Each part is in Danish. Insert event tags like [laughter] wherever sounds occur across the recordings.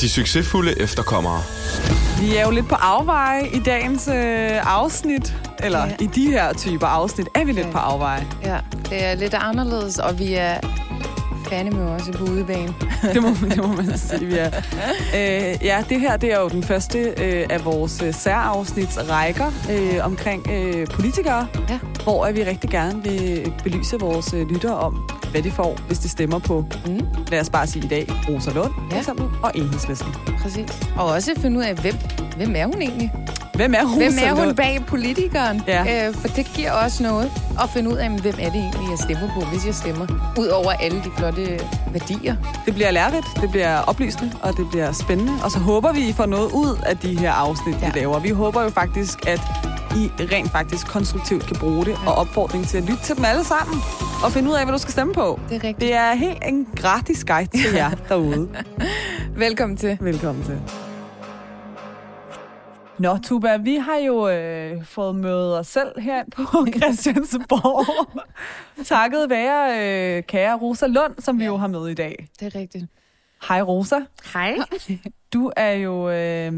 De succesfulde efterkommere. Vi er jo lidt på afveje i dagens øh, afsnit. Eller Ja. i de her typer afsnit er vi lidt Ja. på afveje. Ja, det er lidt anderledes, og vi er fandeme også på udebane. [laughs] Det må, det må man sige, vi er. Øh, ja, det her det er jo den første øh, af vores øh, særafsnitsrækker øh, omkring øh, politikere, Ja. hvor at vi rigtig gerne vil belyse vores øh, lyttere om, hvad de får, hvis de stemmer på, Mm, lad os bare sige i dag, Rosa Lund for Ja. eksempel, og Enhedslisten. præcis. Og også finde ud af, hvem, hvem er hun egentlig? Hvem er Rosa Hvem er hun bag politikeren? Ja. Øh, for det giver også noget at finde ud af, hvem er det egentlig, jeg stemmer på, hvis jeg stemmer. Udover alle de flotte værdier. Det bliver lærerigt, det bliver oplysende, og det bliver spændende. Og så håber vi, I får noget ud af de her afsnit, ja. Ja. vi laver. Vi håber jo faktisk, at I rent faktisk konstruktivt kan bruge det, og opfordring til at lytte til dem alle sammen, og finde ud af, hvad du skal stemme på. Det er rigtigt. Det er helt en gratis guide til jer [laughs] derude. Velkommen til. Velkommen til. Nå, Tuba, vi har jo øh, fået møde os selv her på [laughs] Christiansborg. Takket være øh, kære Rosa Lund, som vi jo har med i dag. Det er rigtigt. Hej Rosa. Hej. [laughs] Du er jo øh,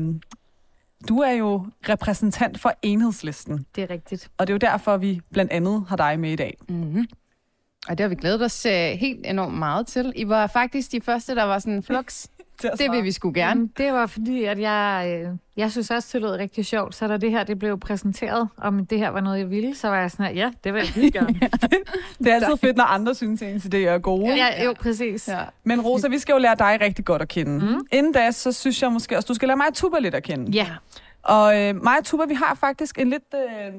du er jo repræsentant for enhedslisten, Det er rigtigt. og det er jo derfor, vi blandt andet har dig med i dag. Mm-hmm. Og det har vi glædet os uh, helt enormt meget til. I var faktisk de første, der var sådan, flux, Til at det vil vi sgu gerne. Jamen, det var fordi, at jeg, øh, jeg synes også, det lød rigtig sjovt. Så da det her det blev præsenteret, om det her var noget, jeg ville, så var jeg sådan her, ja, det vil jeg virkelig gerne. [laughs] Det er altid fedt, når andre synes, at ens idéer er gode. ja, jo, præcis. Ja. Men Rosa, vi skal jo lære dig rigtig godt at kende. Mm. Inden da, så synes jeg måske også, du skal lære mig og Tuba lidt at kende. Ja, Og øh, mig og Tuba, vi har faktisk en lidt... Øh,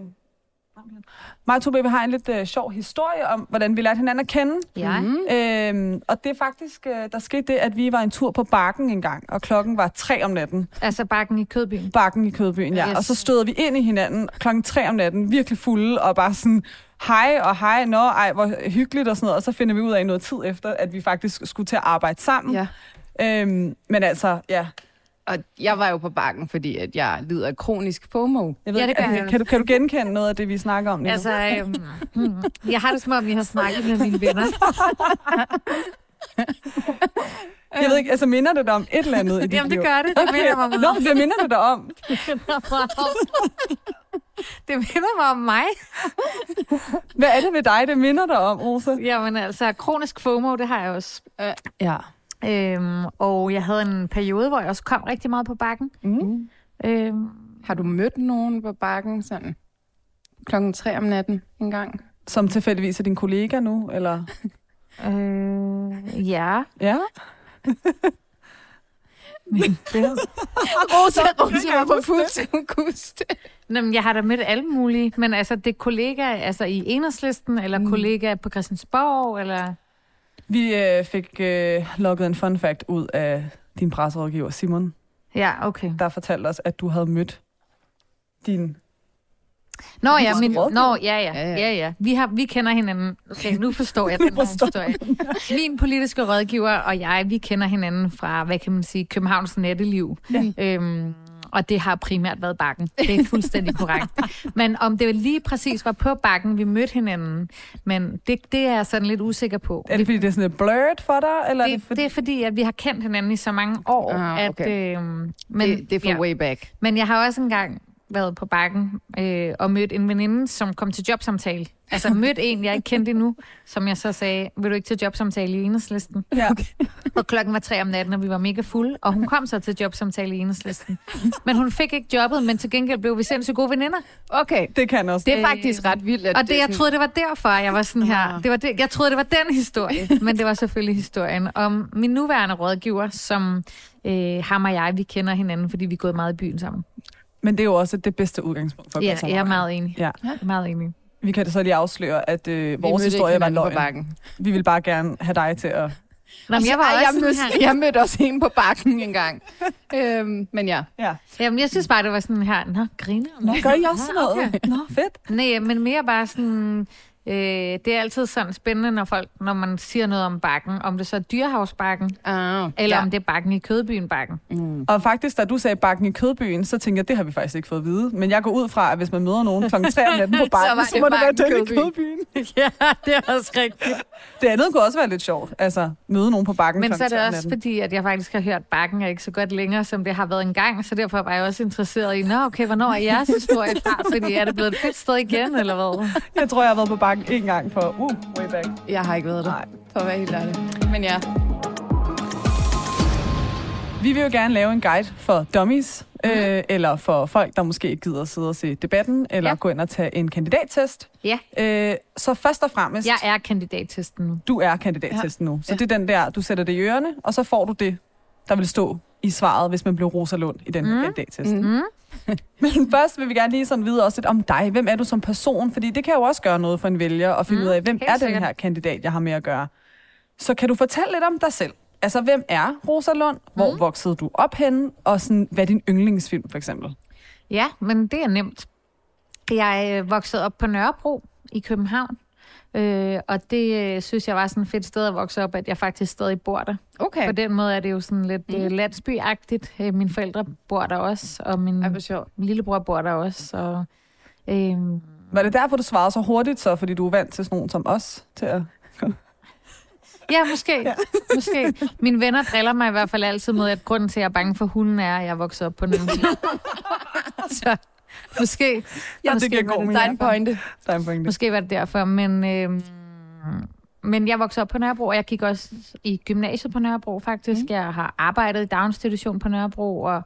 mig og vi har en lidt øh, sjov historie om, hvordan vi lærte hinanden at kende. jeg. Mm. Øhm, og det er faktisk, øh, der skete det, at vi var en tur på Bakken en gang, og klokken var tre om natten. Altså bakken i Kødbyen. Bakken i Kødbyen, ja. Yes. Og så støder vi ind i hinanden klokken tre om natten, virkelig fulde, og bare sådan, hej og hej, nå, ej, hvor hyggeligt og sådan noget. Og så finder vi ud af noget tid efter, at vi faktisk skulle til at arbejde sammen. Ja. Øhm, men altså, ja. Og jeg var jo på bakken, fordi at jeg lider af kronisk FOMO. Jeg ved, Ja, det gør ikke, jeg. kan, du, kan du genkende noget af det, vi snakker om lige nu? Altså, øhm, hmm, jeg har det som om, jeg har snakket med mine venner. [laughs] Jeg ved ikke, altså minder det dig om et eller andet i dit Jamen, det gør det. Det minder mig om Nå, hvad minder det dig om? [laughs] Det minder mig om mig. Hvad er det ved dig, det minder dig om, Rosa? Jamen altså, kronisk FOMO, det har jeg også. Ja. Øhm, og jeg havde en periode, hvor jeg også kom rigtig meget på bakken. Mm. Øhm, Har du mødt nogen på bakken sådan klokken tre om natten en gang? Som tilfældigvis er din kollega nu, eller? [laughs] øh, ja. Ja. [laughs] Men det, Rosa, Rosa var på fuld hun kunne huske det. Jamen, jeg har da mødt alle mulige, men altså, det er kollegaer altså i Enhedslisten, eller mm. kollegaer på Christiansborg, eller... Vi øh, fik øh, lukket en fun fact ud af din presserådgiver, Simon, Ja, okay. der fortalte os, at du havde mødt din... Nå ja, min, nå, ja, ja, Ja, ja. ja, ja. Vi, har, vi kender hinanden. Okay, nu forstår jeg [laughs] den her historie. Min politiske rådgiver og jeg, vi kender hinanden fra, hvad kan man sige, Københavns natteliv. Ja. Øhm, og det har primært været bakken. Det er fuldstændig korrekt. Men om det lige præcis var på bakken, vi mødte hinanden, men det, det er jeg sådan lidt usikker på. Er det, fordi det er sådan lidt blurred for dig? Eller er det, det, fordi... det er fordi, at vi har kendt hinanden i så mange år, Ah, okay. at... øhm, men, det, det er for ja. way back. Men jeg har også engang været på bakken øh, og mødt en veninde, som kom til jobsamtale. Altså [laughs] mødt en, jeg ikke kendte endnu, som jeg så sagde, vil du ikke til jobsamtale i enhedslisten? Ja. [laughs] Og klokken var tre om natten, og vi var mega fulde, og hun kom så til jobsamtale i enhedslisten. Men hun fik ikke jobbet, men til gengæld blev vi sindssygt gode veninder. Okay, Det kan også. det er faktisk ret vildt. At Og det, jeg troede, det var derfor, jeg var sådan her. Det var det, jeg troede, det var den historie, [laughs] men det var selvfølgelig historien om min nuværende rådgiver, som øh, ham og jeg, vi kender hinanden, fordi vi er gået meget i byen sammen. Men det er jo også det bedste udgangspunkt for at Ja, jeg er meget enig. Ja. Jeg er meget enig. Vi kan så lige afsløre, at øh, vores historie var hinanden på løgn. bakken. Vi vil bare gerne have dig til at... Nå, men jeg var også jeg, mødte, her. jeg mødte også en på bakken en gang. [laughs] øhm, men ja. Ja. Jamen, jeg synes bare, det var sådan her, nå, griner. Nå, gør I også noget? okay. Nå, fedt. Nej, men mere bare sådan, Øh, det er altid sådan spændende, når folk, når man siger noget om bakken, om det så er dyrehavsbakken, Ah, eller ja. om det er bakken i Kødbyen bakken. Mm. Og faktisk, da du sagde bakken i Kødbyen, så tænkte jeg, det har vi faktisk ikke fået at vide. Men jeg går ud fra, at hvis man møder nogen kl. 3 om [laughs] natten på bakken, så, det må det være den i Kødbyen. [laughs] Ja, det er også rigtigt. Det andet kunne også være lidt sjovt. Altså, møde nogen på bakken Men kl. så er det 3 om også fordi, at jeg faktisk har hørt, bakken er ikke så godt længere, som det har været engang, så derfor var jeg også interesseret i, nå okay, hvornår er jeres historie fra? Fordi er det blevet et fedt sted igen, eller hvad? Jeg tror, jeg har været på bakken en gang for, uh, way back. Jeg har ikke været der, Nej. for at være helt ærlig. Men ja, Vi vil jo gerne lave en guide for dummies, mm-hmm. øh, eller for folk, der måske ikke gider sidde og se debatten, eller ja. gå ind og tage en kandidattest. Ja, Øh, så først og fremmest, jeg er kandidattesten nu. du er kandidattesten ja. nu. Så Ja. det er den der, du sætter det i ørerne, og så får du det, der vil stå i svaret, hvis man blev Rosa Lund i den mm. Kandidattest. Mm. [laughs] Men først vil vi gerne lige sådan vide også lidt om dig. Hvem er du som person? Fordi det kan jo også gøre noget for en vælger at finde Mm, ud af, hvem helt er den her kandidat, jeg har med at gøre. Så kan du fortælle lidt om dig selv? Altså, hvem er Rosa Lund? Hvor Mm. voksede du op henne? Og sådan, hvad er din yndlingsfilm, for eksempel? Ja, men det er nemt. Jeg øh, voksede op på Nørrebro i København, øh, og det øh, synes jeg var sådan et fedt sted at vokse op, at jeg faktisk stadig bor der. okay. På den måde er det jo sådan lidt Mm. mm. landsbyagtigt. Øh, mine forældre bor der også, og min hvor sjovt. lillebror bor der også. Og, øh, Var det derfor, du svarede så hurtigt, så fordi du er vant til sådan nogen som os? Til at... ja, måske. Ja. måske. Mine venner driller mig i hvert fald altid med, at grunden til, at jeg er bange for hunden, er, at jeg er vokset op på Nørrebro. [laughs] Så [laughs] måske, Ja, måske det giver god mening. Der er en pointe. Der er en pointe. Måske var det derfor, men, øh, men jeg voksede op på Nørrebro, og jeg gik også i gymnasiet på Nørrebro faktisk. Mm. Jeg har arbejdet i daginstitution på Nørrebro, og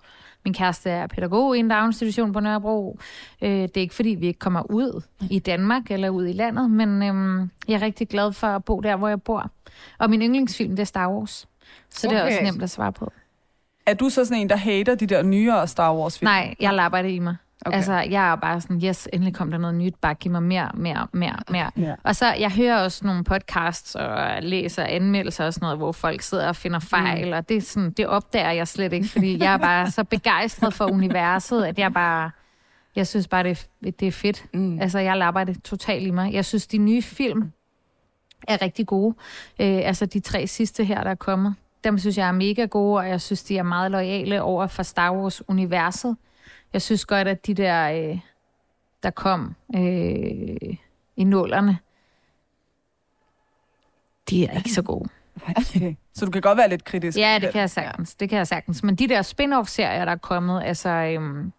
min kæreste er pædagog i en daginstitution på Nørrebro. Øh, det er ikke fordi, vi ikke kommer ud i Danmark eller ud i landet, men øh, jeg er rigtig glad for at bo der, hvor jeg bor. Og min yndlingsfilm, det er Star Wars. Så det er Okay. også nemt at svare på. Er du så sådan en, der hater de der nyere Star Wars-film? Nej, jeg lapper det i mig. Okay. Altså, jeg er bare sådan, yes, endelig kom der noget nyt, bare giv mig mere, mere, mere, mere. Ja. Og så, jeg hører også nogle podcasts og læser anmeldelser og sådan noget, hvor folk sidder og finder fejl, mm. og det, er sådan, det opdager jeg slet ikke, fordi jeg er bare så begejstret for universet, at jeg bare, jeg synes bare, det er, det er fedt. Mm. Altså, jeg lapper det totalt i mig. Jeg synes, de nye film er rigtig gode. Øh, altså, de tre sidste her, der er kommet, dem synes jeg er mega gode, og jeg synes, de er meget loyale over for Star Wars-universet. Jeg synes godt, at de der, øh, der kom øh, i nullerne, de er ikke så gode. Okay. Så du kan godt være lidt kritisk. Ja, det kan jeg sagtens. Det kan jeg sagtens. Men de der spin-off-serier, der er kommet, altså øhm,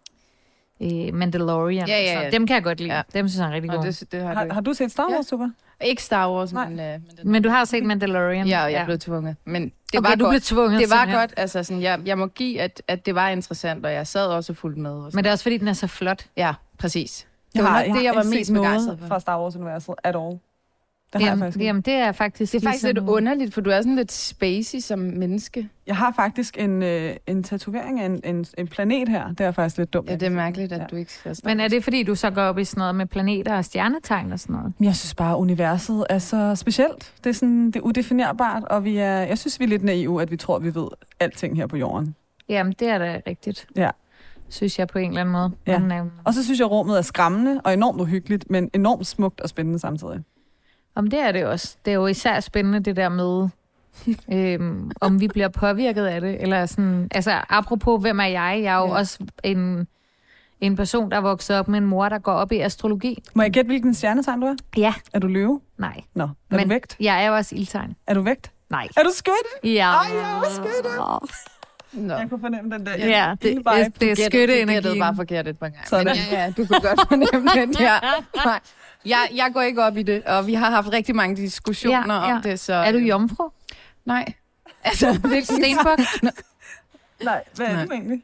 øh, Mandalorian, Ja, ja, ja. Så, dem kan jeg godt lide. Ja. Dem synes jeg er rigtig gode. det, det har, Har, du har du set Star Ja. Wars, Super? ikke Star Wars, Nej. men, øh, men, du har set Mandalorian? ja, og jeg blev tvunget. Men det okay, var du godt. blev tvunget Det var simpelthen. godt, altså sådan, jeg, jeg må give, at, at det var interessant, og jeg sad også og fulgte med. Og sådan. Men det er også fordi, den er så flot. Ja, præcis. Det Jeg var har, nok det, jeg var mest begejstret for. fra Star Wars-universet at all. Det har jeg Jamen, faktisk ikke. jamen, det er faktisk... Det er faktisk lidt ligesom- underligt, for du er sådan lidt spacey som menneske. Jeg har faktisk en, øh, en tatovering af en, en, en planet her. Det er faktisk lidt dumt. Ja, det er mærkeligt, at Ja. du ikke ser Star Men er det fordi, du så går op i sådan noget med planeter og stjernetegn og sådan noget? Men Jeg synes bare, at universet er så specielt. Det er, sådan, det er udefinerbart, og vi er, jeg synes, vi er lidt naive, at vi tror, at vi ved alting her på jorden. Jamen, det er da rigtigt. Ja. Synes jeg på en eller anden måde. Ja. Men, øhm, Og så synes jeg, at rummet er skræmmende og enormt uhyggeligt, men enormt smukt og spændende samtidig. Om det er det også. Det er jo især spændende det der med, [laughs] øhm, om vi bliver påvirket af det. Eller sådan, altså apropos, hvem er jeg? Jeg er jo Ja. også en, en person, der er vokset op med en mor, der går op i astrologi. Må jeg gætte, hvilken stjernetegn du er? Ja, Er du løve? nej. Nå. Er Men- du vægt? Jeg er jo også ildtegn. Er du vægt? Nej. Er du skytte? Ja. Ej, jeg er også skytte. Nå. Jeg kunne fornemme den der. Ja, det, vibe. det, det er Du skytteenergien. gættede bare forkert et par gange. Sådan. Men ja, ja, du kunne godt fornemme det. Ja. [laughs] Nej. Jeg, jeg går ikke op i det, og vi har haft rigtig mange diskussioner Ja, ja. om det. Så, Er du jomfru? Nej. [laughs] Altså, Hvilken stenbuk? [laughs] Nej, hvad er Nej. du egentlig?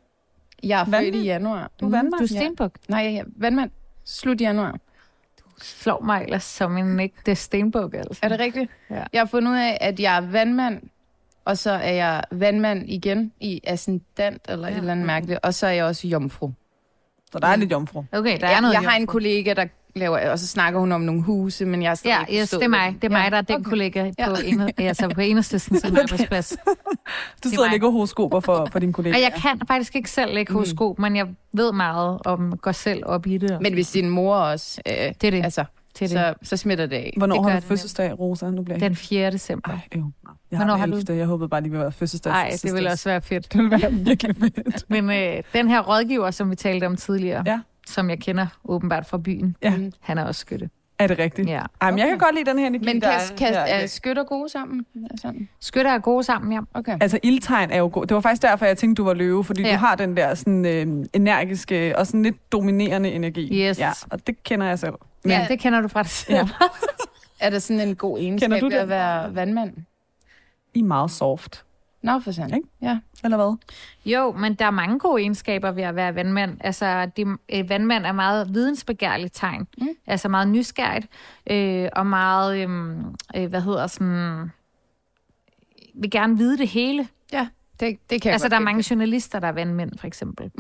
jeg er født Vandmand? i januar. Du er vandmand? Du er stenbuk. Nej, ja, vandmand. Slut januar. Slår mig ellers som en ægte stenbuk, altså. Er det rigtigt? Ja. Jeg har fundet ud af, at jeg er vandmand, og så er jeg vandmand igen i ascendant eller ja. et eller andet mærkeligt, og så er jeg også jomfru. Så der er lidt jomfru. Okay, der er jeg, noget jeg har en jomfru. kollega, der laver, og så snakker hun om nogle huse, men jeg har stadig Ja, ikke yes, det er mig. Det er mig, der er den okay. kollega Ja. på, ene, altså på enhedslisten som arbejdsplads. [laughs] Du er sidder og lægger horoskoper for, for din kollega. Og jeg kan faktisk ikke selv lægge Mm. horoskop, men jeg ved meget om, går selv op i det. Men hvis din mor også... Øh, det er det. altså, til det. så, så smitter det af. Hvornår Det har du fødselsdag, Rosa? Nu bliver Den 4. december. Ej. Nå. Jeg Hvornår har, har den du- 11. Jeg håbede bare, det ville være fødselsdag. Nej, det ville også være fedt. Det ville være [laughs] virkelig fedt. Men øh, den her rådgiver, som vi talte om tidligere, Ja. Som jeg kender åbenbart fra byen, Ja. Mm. han er også skytte. Er det rigtigt? Ja. Ej, men jeg kan Okay. godt lide den her energi, Men der kan, er kan, her. er skytter gode sammen? Sådan. Skytter er gode sammen, ja. Okay. Altså, ildtegn er jo god. Det var faktisk derfor, jeg tænkte, du var løve, fordi ja. Du har den der sådan, øh, energiske og sådan lidt dominerende energi. Yes. Ja, og det kender jeg selv. Men Ja. det kender du fra dig selv. Ja. [laughs] Er der sådan en god egenskab du ved at være vandmand? I er meget soft, Nå, for sandt. Ikke? Ja. eller hvad? Jo, men der er mange gode egenskaber ved at være vandmand. Altså, de, øh, vandmand er meget vidensbegærligt tegn. Mm. Altså meget nysgerrigt, øh, og meget, øh, øh, hvad hedder sådan, vil gerne vide det hele. Det, det kan jeg altså, godt der er mange journalister, der er vandmænd, for eksempel.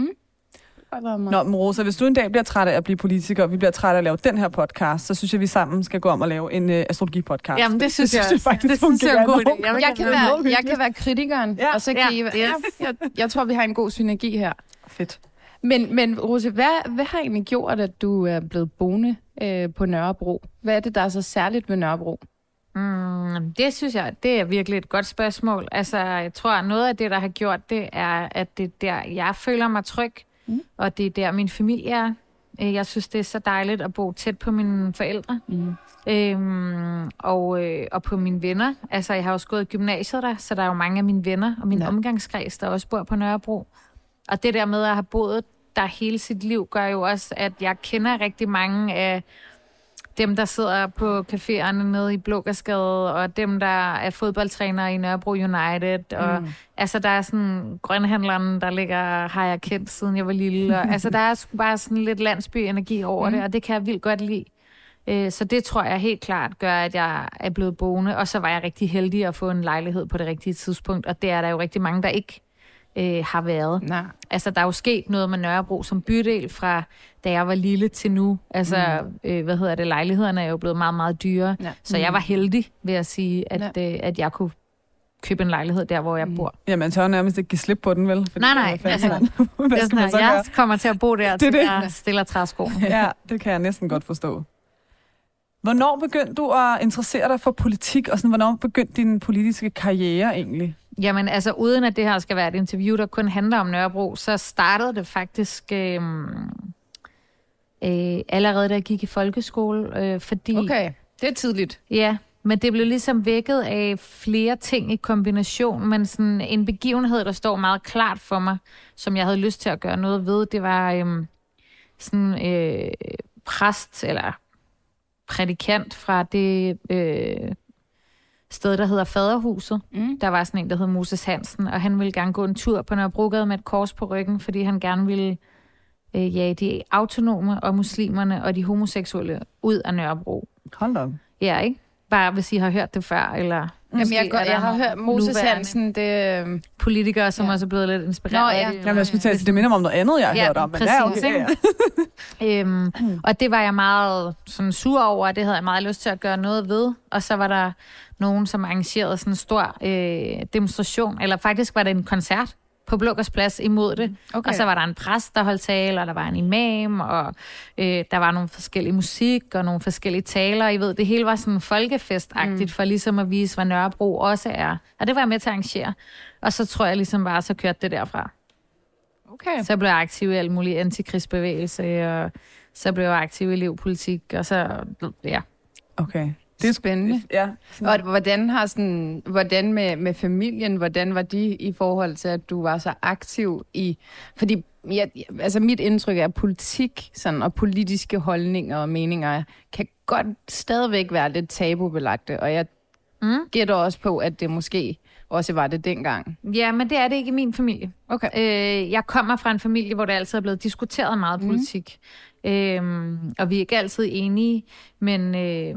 Godt være meget. Nå, men Rosa, hvis du en dag bliver træt af at blive politiker, og vi bliver træt af at lave den her podcast, så synes jeg, vi sammen skal gå om og lave en øh, astrologi-podcast. Jamen, det synes jeg jeg også. faktisk Det synes jeg er en god fungerer idé. Jeg Jeg kan, være jeg kan være kritikeren, Ja. og så kan Ja. I... Ja, jeg, jeg tror, vi har en god synergi her. Fedt. Men, men Rose, hvad, hvad har egentlig gjort, at du er blevet boende øh, på Nørrebro? Hvad er det, der er så særligt ved Nørrebro? Mm, det synes jeg, det er virkelig et godt spørgsmål. Altså, jeg tror, at noget af det, der har gjort det, er, at det er der, jeg føler mig tryg, Mm. og det er der, min familie er. Øh, Jeg synes, det er så dejligt at bo tæt på mine forældre. Mm. Øhm, og, øh, og på mine venner. Altså, jeg har også gået i gymnasiet der, så der er jo mange af mine venner og min Ja. omgangskreds, der også bor på Nørrebro. Og det der med at have boet der hele sit liv, gør jo også, at jeg kender rigtig mange af dem, der sidder på caféerne nede i Blågårdsgade, og dem, der er fodboldtrænere i Nørrebro United, og Mm. altså, der er sådan grønhandleren, der ligger, har jeg kendt, siden jeg var lille, og [laughs] altså, der er sgu bare sådan lidt landsby-energi over Mm. det, og det kan jeg vildt godt lide. Øh, Så det tror jeg helt klart gør, at jeg er blevet boende, og så var jeg rigtig heldig at få en lejlighed på det rigtige tidspunkt, og det er der jo rigtig mange, der ikke øh, har været. Nej. Altså, der er jo sket noget med Nørrebro som bydel fra da jeg var lille til nu. Altså, mm. øh, hvad hedder det, lejlighederne er jo blevet meget, meget dyre. Ja. Så jeg var heldig ved at sige, at, ja. øh, at jeg kunne købe en lejlighed der, hvor jeg Mm. bor. Jamen, tør nærmest ikke give slip på den, vel? Fordi Nej, nej, altså, [laughs] Hvad Det er skal sådan, man så gøre? jeg kommer til at bo der, Det til det. jeg stiller træsko. [laughs] Ja, det kan jeg næsten godt forstå. Hvornår begyndte du at interessere dig for politik, og sådan, hvornår begyndte din politiske karriere egentlig? Jamen, altså uden at det her skal være et interview, der kun handler om Nørrebro, så startede det faktisk øh, øh, allerede, da jeg gik i folkeskole, øh, fordi... Okay, det er tidligt. Ja, men det blev ligesom vækket af flere ting i kombination, men sådan en begivenhed, der står meget klart for mig, som jeg havde lyst til at gøre noget ved, det var øhm, sådan øh, præst eller prædikant fra det øh, sted, der hedder Faderhuset. Mm. Der var sådan en, der hed Moses Hansen, og han ville gerne gå en tur på Nørrebrogade med et kors på ryggen, fordi han gerne ville øh, jage de autonome og muslimerne og de homoseksuelle ud af Nørrebro. Hold da op. Ja, ikke? Bare hvis I har hørt det før, eller Jamen, jeg, er går, jeg har hørt Moses Hansen, det... øh, Politikere, som Ja. også er blevet lidt inspireret Nå, af ja. det. Jamen, jeg skulle til at sige, det minder mig om noget andet, jeg har Ja, hørt om. Men præcis, ja, okay, ikke? ja. [laughs] Øhm, og det var jeg meget sådan, sur over, og det havde jeg meget lyst til at gøre noget ved. Og så var der nogen, som arrangerede sådan en stor øh, demonstration, eller faktisk var det en koncert på Blågårds Plads imod det. Okay. Og så var der en præst, der holdt tale, og der var en imam, og øh, der var nogle forskellige musik, og nogle forskellige taler. I ved, det hele var sådan folkefestagtigt, mm. for ligesom at vise, hvad Nørrebro også er. Og det var jeg med til at arrangere. Og så tror jeg ligesom bare, så kørte det derfra. okay. Så blev jeg aktiv i alt muligt antikrigsbevægelse, og så blev jeg aktiv i elevpolitik, og så, ja. Okay. Det er spændende. Ja. Og hvordan har sådan, hvordan med, med familien, hvordan var de i forhold til, at du var så aktiv i, fordi jeg, altså mit indtryk er, at politik sådan, og politiske holdninger og meninger kan godt stadigvæk være lidt tabubelagte, og jeg Mm. gætter også på, at det måske også var det dengang. Ja, men det er det ikke i min familie. Okay. Øh, jeg kommer fra en familie, hvor der altid er blevet diskuteret meget Mm. politik. Øhm, og vi er ikke altid enige, men, øh,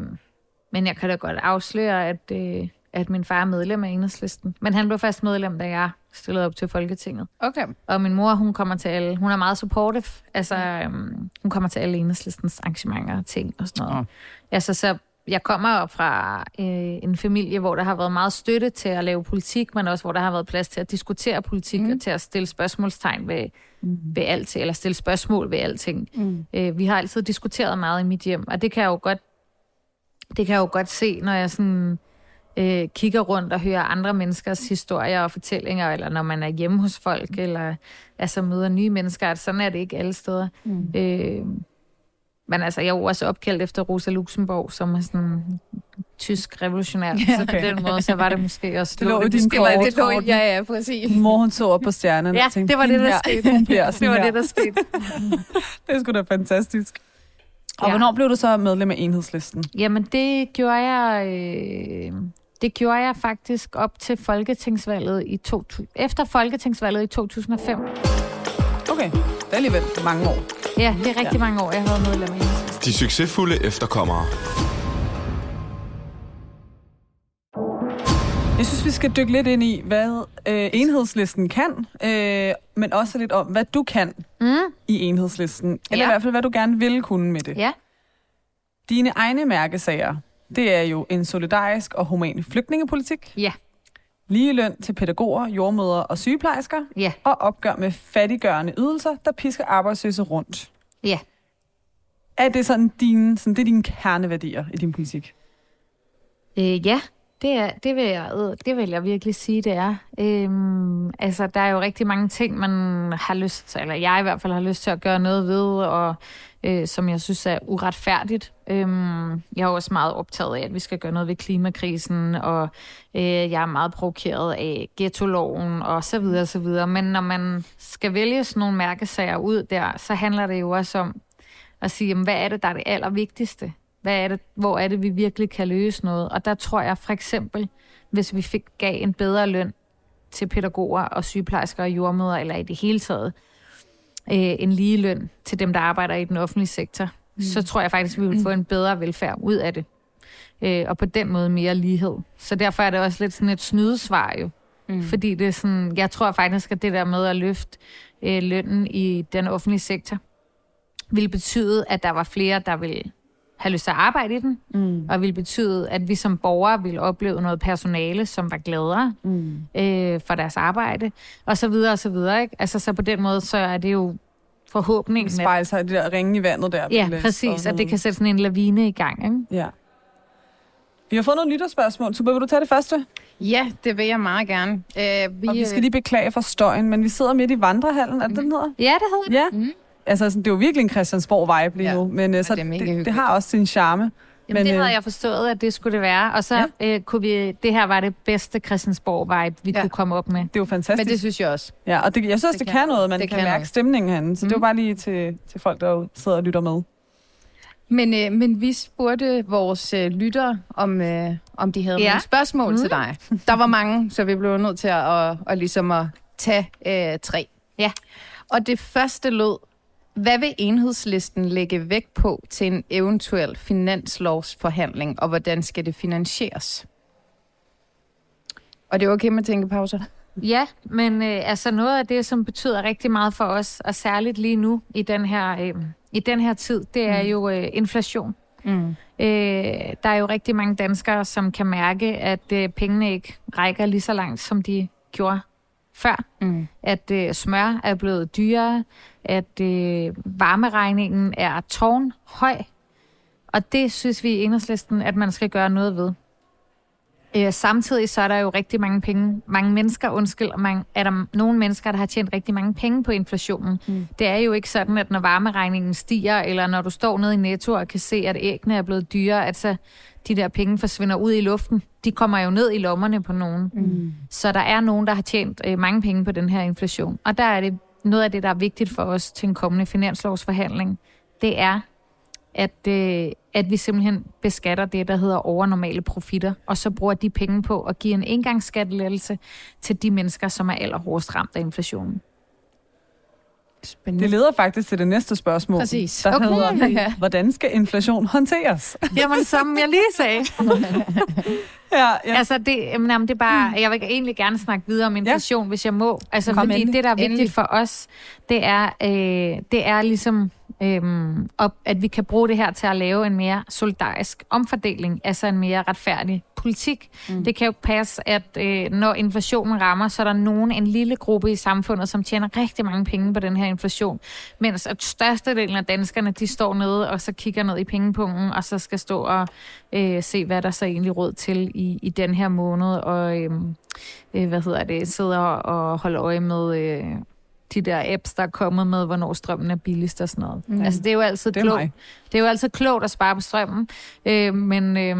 men jeg kan da godt afsløre, at, øh, at min far er medlem af enhedslisten. Men han blev først medlem, da jeg stillede op til Folketinget. Okay. Og min mor, hun kommer til alle, hun er meget supportive. Altså, øhm, hun kommer til alle enhedslistens arrangementer og ting og sådan noget. Nå. Altså, så jeg kommer op fra øh, en familie, hvor der har været meget støtte til at lave politik, men også hvor der har været plads til at diskutere politik Mm. mm. og til at stille spørgsmålstegn ved, Mm. ved alt, eller stille spørgsmål ved alting. Mm. Øh, vi har altid diskuteret meget i mit hjem, og det kan jeg jo godt det kan jeg jo godt se, når jeg sådan øh, kigger rundt og hører andre menneskers historier og fortællinger, eller når man er hjemme hos folk, eller altså møder nye mennesker, at sådan er det ikke alle steder. Mm. Øh, men altså, jeg er jo også opkaldt efter Rosa Luxemburg, som er sådan en tysk revolutionær. [laughs] Ja, Så på den måde, så var det måske også... Det lå i din Det var det lå, ja, ja, præcis. Mor, hun så op på stjernerne Ja, og tænkte, det var det, "Hende der her, skete." Hun bliver sådan Det var her. det, der skete. [laughs] Det er sgu da fantastisk. Og Ja. hvornår blev du så medlem af enhedslisten? Jamen, det gjorde jeg... Øh, det gjorde jeg faktisk op til folketingsvalget i to, efter folketingsvalget i 2005. Okay, det er alligevel mange år. Ja, det er rigtig ja. mange år, jeg har været medlem af Enhedslisten. De succesfulde efterkommere. Jeg synes, vi skal dykke lidt ind i, hvad øh, enhedslisten kan, øh, men også lidt om, hvad du kan Mm, i enhedslisten. Eller Ja. i hvert fald, hvad du gerne vil kunne med det. ja. Dine egne mærkesager, det er jo en solidarisk og human flygtningepolitik, Ja, lige løn til pædagoger, jordmødre og sygeplejersker, ja, og opgør med fattiggørende ydelser, der pisker arbejdsløse rundt. ja. Er det sådan dine, sådan, det er dine kerneværdier i din politik? Øh, ja, det, er, det, vil jeg, det vil jeg virkelig sige, det er. Øhm, altså, der er jo rigtig mange ting, man har lyst til, eller jeg i hvert fald har lyst til at gøre noget ved, og øh, som jeg synes er uretfærdigt. Øhm, jeg er også meget optaget af, at vi skal gøre noget ved klimakrisen, og øh, jeg er meget provokeret af ghetto-loven, og så videre, så videre. Men når man skal vælge sådan nogle mærkesager ud der, så handler det jo også om at sige, jamen, hvad er det, der er det allervigtigste? Hvad er det, hvor er det, vi virkelig kan løse noget? Og der tror jeg for eksempel, hvis vi fik gav en bedre løn til pædagoger og sygeplejersker og jordmøder, eller i det hele taget, øh, en lige løn til dem, der arbejder i den offentlige sektor, mm. så tror jeg faktisk, vi vil få en bedre velfærd ud af det. Øh, og på den måde mere lighed. Så derfor er det også lidt sådan et snydesvar jo. Mm. Fordi det er sådan, jeg tror faktisk, at det der med at løfte øh, lønnen i den offentlige sektor, ville betyde, at der var flere, der ville have lyst til at arbejde i den, mm. og ville betyde, at vi som borgere ville opleve noget personale, som var gladere mm. øh, for deres arbejde, og så videre og så videre. Ikke? Altså, så på den måde, så er det jo forhåbningen, at, Spejle sig i det der ringe i vandet der. ja, præcis, og at det kan sætte sådan en lavine i gang. Ikke? Ja. Vi har fået nogle lytterspørgsmål. Super, vil du tage det første? Ja, det vil jeg meget gerne. Øh, vi, Og vi skal lige beklage for støjen, men vi sidder midt i vandrehallen. Er det, den hedder? Ja, det hedder det. Ja. Mm. Altså, sådan, det er jo virkelig en Christiansborg-vibe lige Ja. nu, men øh, så det det, det har også sin charme. Jamen, det øh, havde jeg forstået, at det skulle det være. Og så ja. øh, kunne vi, det her var det bedste Christiansborg-vibe, vi Ja. kunne komme op med. Det er jo fantastisk. men det synes jeg også. ja, og det, jeg synes også, det, det kan kan noget. Man det kan, kan mærke noget. stemningen herinde. Så mm. det var Mm. bare lige til, til folk, der sidder og lytter med. Men, øh, men vi spurgte vores øh, lyttere, om, øh, om de havde Ja. ja. nogle spørgsmål mm. til dig. Der var mange, så vi blev nødt til at, at, at, ligesom at tage øh, tre. Ja. Og det første lød, hvad vil enhedslisten lægge vægt på til en eventuel finanslovsforhandling, og hvordan skal det finansieres? Og det er okay med tænkepauser? Ja, men øh, altså noget af det, som betyder rigtig meget for os, og særligt lige nu i den her, øh, i den her tid, det er Mm. jo øh, inflation. Mm. Øh, der er jo rigtig mange danskere, som kan mærke, at øh, pengene ikke rækker lige så langt, som de gjorde før. Mm. At øh, smør er blevet dyrere, at øh, varmeregningen er tårnhøj. Og det synes vi i enhedslisten, at man skal gøre noget ved. Øh, samtidig så er der jo rigtig mange penge, mange mennesker, undskyld, og mange, er der nogle mennesker, der har tjent rigtig mange penge på inflationen. Mm. Det er jo ikke sådan, at når varmeregningen stiger, eller når du står nede i Netto og kan se, at æggene er blevet dyrere, at så de der penge forsvinder ud i luften. De kommer jo ned i lommerne på nogen. Mm. Så der er nogen, der har tjent øh, mange penge på den her inflation. Og der er det noget af det, der er vigtigt for os til en kommende finanslovsforhandling. Det er, at, øh, at vi simpelthen beskatter det, der hedder overnormale profitter, og så bruger de penge på at give en engangsskattelettelse til de mennesker, som er allerhårdest ramt af inflationen. Spændende. Det leder faktisk til det næste spørgsmål. Præcis. Der Okay. hedder, [laughs] hvordan skal inflation håndteres? Jamen, som jeg lige sagde. [laughs] ja, ja. Altså, det, jamen, det er bare, jeg vil egentlig gerne snakke videre om inflation, ja. hvis jeg må. Altså, Kom fordi endelig. det, der er vigtigt Endelig. for os, det er, øh, det er ligesom, øh, op, at vi kan bruge det her til at lave en mere solidarisk omfordeling, altså en mere retfærdig politik. Mm. Det kan jo passe, at øh, når inflationen rammer, så er der nogen, en lille gruppe i samfundet, som tjener rigtig mange penge på den her inflation. Mens at størstedelen af danskerne, de står nede og så kigger ned i pengepunkten, og så skal stå og øh, se, hvad der så egentlig råd til i, i den her måned, og øh, øh, hvad hedder det, sidder og holder øje med... Øh, de der apps, der er kommet med, hvornår strømmen er billigst og sådan noget. Mm. Altså, det er jo altid Det er klogt. mig. Det er jo altid klogt at spare på strømmen, øh, men, øh,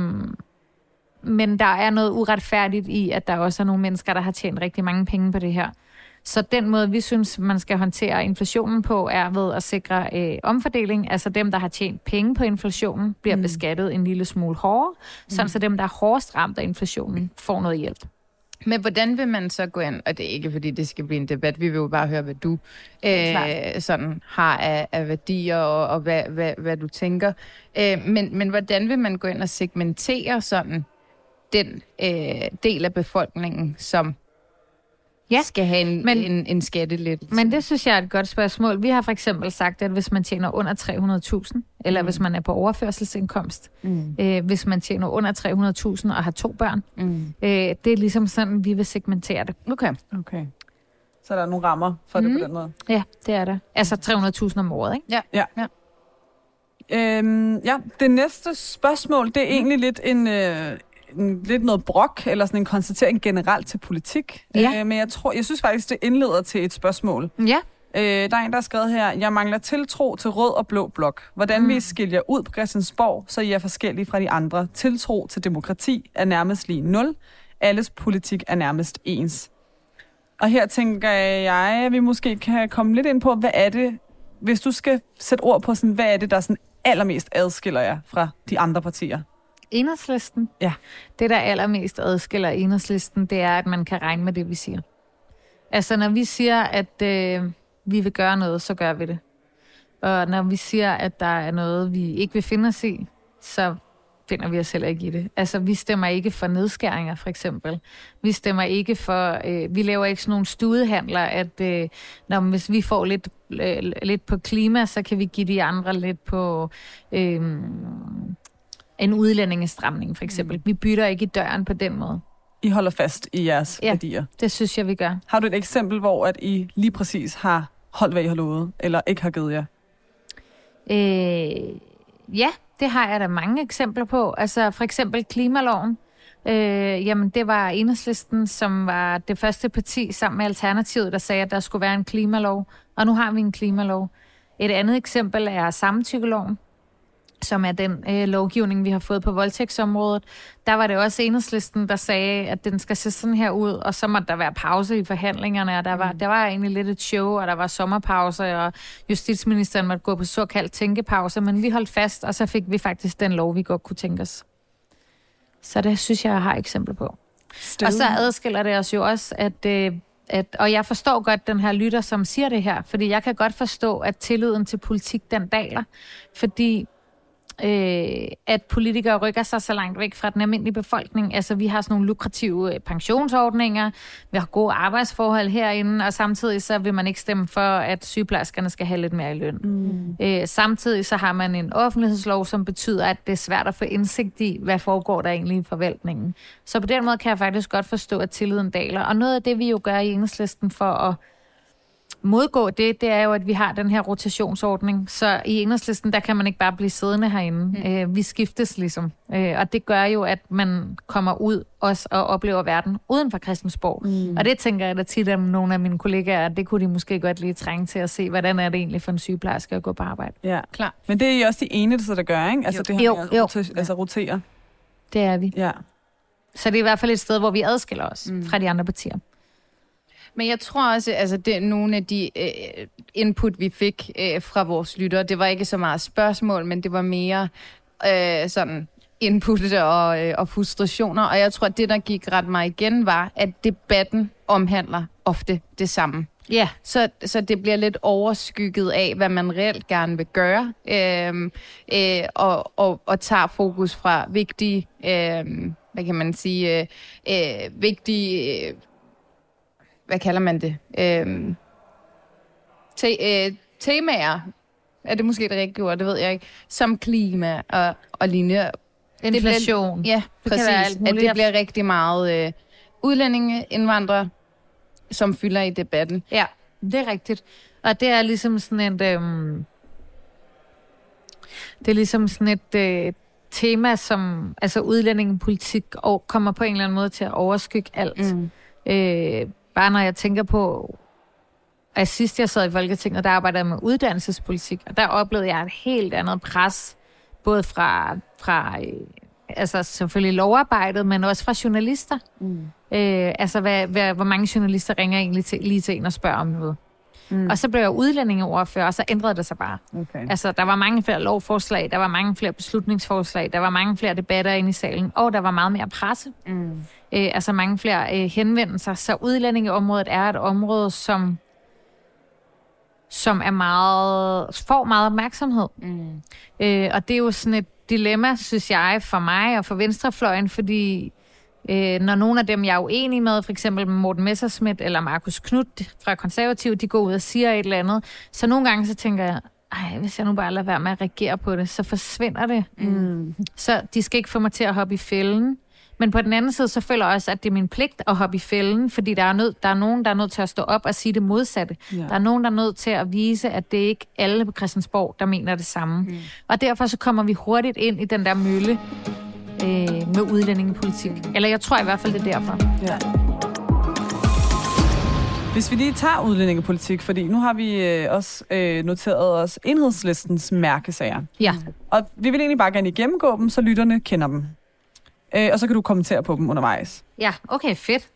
men der er noget uretfærdigt i, at der også er nogle mennesker, der har tjent rigtig mange penge på det her. Så den måde, vi synes, man skal håndtere inflationen på, er ved at sikre øh, omfordeling. Altså dem, der har tjent penge på inflationen, bliver mm. beskattet en lille smule hårdere, mm. sådan så dem, der er hårdest ramt af inflationen, får noget hjælp. Men hvordan vil man så gå ind, og det er ikke fordi, det skal blive en debat, vi vil jo bare høre, hvad du øh, sådan har af, af værdier, og, og hvad, hvad, hvad du tænker. Øh, men, men hvordan vil man gå ind og segmentere sådan den øh, del af befolkningen, som Ja, skal have en, men- en, en skattelettelse? Men det synes jeg er et godt spørgsmål. Vi har for eksempel sagt, at hvis man tjener under 300.000, eller mm. hvis man er på overførselsindkomst, Mm. øh, hvis man tjener under 300.000 og har to børn, Mm. øh, det er ligesom sådan, vi vil segmentere det. Okay. Okay. Så der er nogle rammer for det Mhm. på den måde. Ja, det er det. Altså 300.000 om året, ikke? Øhm, ja, det næste spørgsmål, det er egentlig lidt en, øh, en, lidt noget brok, eller sådan en konstatering generelt til politik. Ja. Øh, men jeg tror, jeg synes faktisk, det indleder til et spørgsmål. Ja. Øh, der er en, der har skrevet her, jeg mangler tiltro til rød og blå blok. Hvordan mm. vil I skille jer ud på Christiansborg, så I er forskellige fra de andre? Tiltro til demokrati er nærmest lige nul. Alles politik er nærmest ens. Og her tænker jeg, at vi måske kan komme lidt ind på, hvad er det, hvis du skal sætte ord på, sådan, hvad er det, der sådan allermest adskiller jer fra de andre partier? Enhedslisten. Ja. Det, der allermest adskiller enhedslisten, det er, at man kan regne med det, vi siger. Altså, når vi siger, at øh, vi vil gøre noget, så gør vi det. Og når vi siger, at der er noget, vi ikke vil finde os i, så finder vi os heller ikke i det. Altså, vi stemmer ikke for nedskæringer, for eksempel. Vi stemmer ikke for... Øh, vi laver ikke sådan nogle studehandler, at øh, når, hvis vi får lidt, øh, lidt på klima, så kan vi give de andre lidt på... Øh, en udlændingestramning, for eksempel. Mm. Vi bytter ikke i døren på den måde. I holder fast i jeres Ja. værdier. Det synes jeg, vi gør. Har du et eksempel, hvor at I lige præcis har holdt, hvad I har lovet, eller ikke har givet jer? Øh, ja, det har jeg da mange eksempler på. Altså for eksempel klimaloven. Øh, jamen, det var Enhedslisten, som var det første parti sammen med Alternativet, der sagde, at der skulle være en klimalov. Og nu har vi en klimalov. Et andet eksempel er samtykkeloven, som er den øh, lovgivning, vi har fået på voldtægtsområdet. Der var det også Enhedslisten, der sagde, at den skal se sådan her ud, og så måtte der være pause i forhandlingerne, og der var, der var egentlig lidt et show, og der var sommerpause, og justitsministeren måtte gå på såkaldt tænkepause, men vi holdt fast, og så fik vi faktisk den lov, vi godt kunne tænke os. Så det synes jeg, jeg har eksempler på. Og så adskiller det os jo også, at, øh, at, og jeg forstår godt den her lytter, som siger det her, fordi jeg kan godt forstå, at tilliden til politik, den daler, fordi øh, at politikere rykker sig så langt væk fra den almindelige befolkning. Altså, vi har sådan nogle lukrative øh, pensionsordninger, vi har gode arbejdsforhold herinde, og samtidig så vil man ikke stemme for, at sygeplejerskerne skal have lidt mere i løn. Mm. Øh, samtidig så har man en offentlighedslov, som betyder, at det er svært at få indsigt i, hvad foregår der egentlig i forvaltningen. Så på den måde kan jeg faktisk godt forstå, at tilliden daler. Og noget af det, vi jo gør i enhedslisten for at modgå det, det er jo, at vi har den her rotationsordning. Så i enhedslisten, der kan man ikke bare blive siddende herinde. Mm. Øh, vi skiftes ligesom. Øh, og det gør jo, at man kommer ud også og oplever verden uden for Christiansborg. Mm. Og det tænker jeg da tit om nogle af mine kollegaer, at det kunne de måske godt lige trænge til at se, hvordan er det egentlig for en sygeplejerske at gå på arbejde. Ja. Klar. Men det er I også de eneste, der gør, ikke? Altså Jo. det her Jo, med at jo. rota- altså, rotere. Det er vi. Ja. Så det er i hvert fald et sted, hvor vi adskiller os mm. fra de andre partier. Men jeg tror også, altså det nogle af de øh, input, vi fik øh, fra vores lyttere, det var ikke så meget spørgsmål, men det var mere øh, sådan input og, øh, og frustrationer. Og jeg tror, at det, der gik ret meget igen, var, at debatten omhandler ofte det samme. Ja, Så, så det bliver lidt overskygget af, hvad man reelt gerne vil gøre, øhm, øh, og, og, og tager fokus fra vigtige, øh, hvad kan man sige, øh, øh, vigtige, øh, hvad kalder man det, øh, te, øh, temaer, er det måske det rigtige ord, det ved jeg ikke, som klima og, og lignende, Inflation. Ja, Det kan være præcis. alt At det bliver rigtig meget øh, udlændinge, indvandrere, som fylder i debatten. Ja, det er rigtigt. Og det er ligesom sådan et... Øhm, det er ligesom sådan et øh, tema, som altså udlændingepolitik og kommer på en eller anden måde til at overskygge alt. Mm. Øh, bare når jeg tænker på, at sidst jeg sad i Folketinget, der arbejdede jeg med uddannelsespolitik, og der oplevede jeg et helt andet pres, både fra, fra øh, altså selvfølgelig lovarbejdet, men også fra journalister. Mm. Øh, altså, hvad, hvad, hvor mange journalister ringer egentlig til, lige til en og spørger om noget. Mm. Og så blev jeg udlændingeordfører, og så ændrede det sig bare. Okay. Altså, der var mange flere lovforslag, der var mange flere beslutningsforslag, der var mange flere debatter inde i salen, og der var meget mere presse. Mm. Øh, altså mange flere øh, henvendelser. Så udlændingeområdet er et område, som som er meget, får meget opmærksomhed. Mm. Øh, og det er jo sådan et dilemma, synes jeg, for mig og for venstrefløjen, fordi øh, når nogle af dem, jeg er uenig med, for eksempel Morten Messerschmidt eller Markus Knudt fra Konservativ, de går ud og siger et eller andet, så nogle gange så tænker jeg, ej, hvis jeg nu bare lader være med at reagere på det, så forsvinder det. Mm. Så de skal ikke få mig til at hoppe i fælden. Men på den anden side, så føler jeg også, at det er min pligt at hoppe i fælden, fordi der er, nød, der er nogen, der er nødt til at stå op og sige det modsatte. Ja. Der er nogen, der er nødt til at vise, at det ikke er alle på Christiansborg, der mener det samme. Mm. Og derfor så kommer vi hurtigt ind i den der mølle øh, med udlændingepolitik. Eller jeg tror i hvert fald, det er derfor. Ja. Hvis vi lige tager udlændingepolitik, fordi nu har vi øh, også øh, noteret os enhedslistens mærkesager. Ja. Og vi vil egentlig bare gerne gennemgå dem, så lytterne kender dem. Øh, og så kan du kommentere på dem undervejs. Ja, okay, fedt.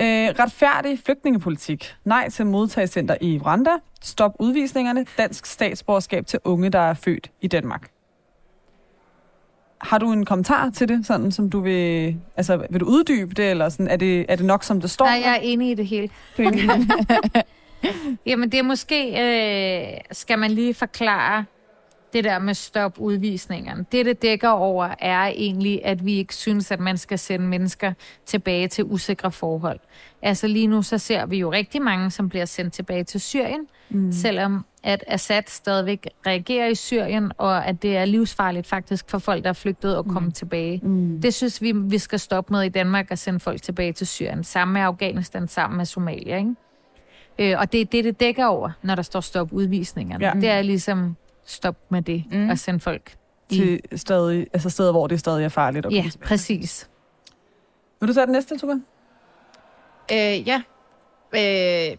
Øh, retfærdig flygtningepolitik. Nej til modtagelsescenter i Rwanda. Stop udvisningerne. Dansk statsborgerskab til unge, der er født i Danmark. Har du en kommentar til det, sådan som du vil... Altså, vil du uddybe det, eller sådan, er, det, er det nok, som det står? Nej, jeg er enig i det hele. [laughs] Jamen, det er måske... Øh, skal man lige forklare det der med stop udvisningerne. Det, det dækker over, er egentlig, at vi ikke synes, at man skal sende mennesker tilbage til usikre forhold. Altså lige nu, så ser vi jo rigtig mange, som bliver sendt tilbage til Syrien, mm. selvom at Assad stadigvæk reagerer i Syrien, og at det er livsfarligt faktisk for folk, der er flygtet og komme mm. tilbage. Mm. Det synes vi, vi skal stoppe med i Danmark og sende folk tilbage til Syrien. Sammen med Afghanistan, sammen med Somalia, ikke? Øh, og det er det, det dækker over, når der står stop udvisningerne. Ja. Ja. Det er ligesom stop med det Mm. og sende folk i... til stadig, altså steder, hvor det stadig er farligt. at Ja, komme tilbage. præcis. Vil du tage den næste, Tuba? Øh, ja. Øh,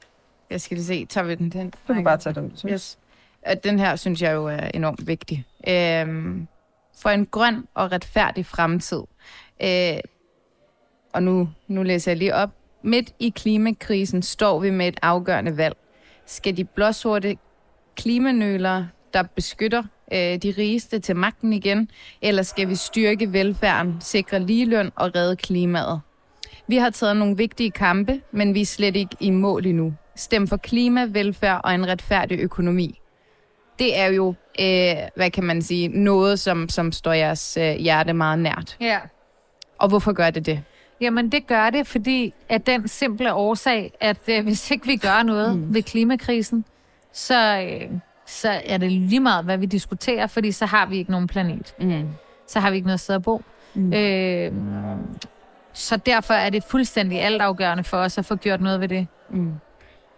jeg skal lige se. Tager vi den? den? Du kan bare tage den. Yes. Yes. Og den her synes jeg jo er enormt vigtig. Øhm, for en grøn og retfærdig fremtid. Øh, og nu, nu læser jeg lige op. Midt i klimakrisen står vi med et afgørende valg. Skal de blåsorte klimanølere, der beskytter øh, de rigeste til magten igen, eller skal vi styrke velfærden, sikre ligeløn og redde klimaet? Vi har taget nogle vigtige kampe, men vi er slet ikke i mål endnu. Stem for klima, velfærd og en retfærdig økonomi. Det er jo, øh, hvad kan man sige, noget, som, som står jeres øh, hjerte meget nært. Ja. Og hvorfor gør det det? Jamen, det gør det, fordi at den simple årsag, at øh, hvis ikke vi gør noget mm. ved klimakrisen, så, øh, så er det lige meget, hvad vi diskuterer, fordi så har vi ikke nogen planet. Mm. Så har vi ikke noget sted at bo. Mm. Øh, så derfor er det fuldstændig altafgørende for os at få gjort noget ved det. Mm.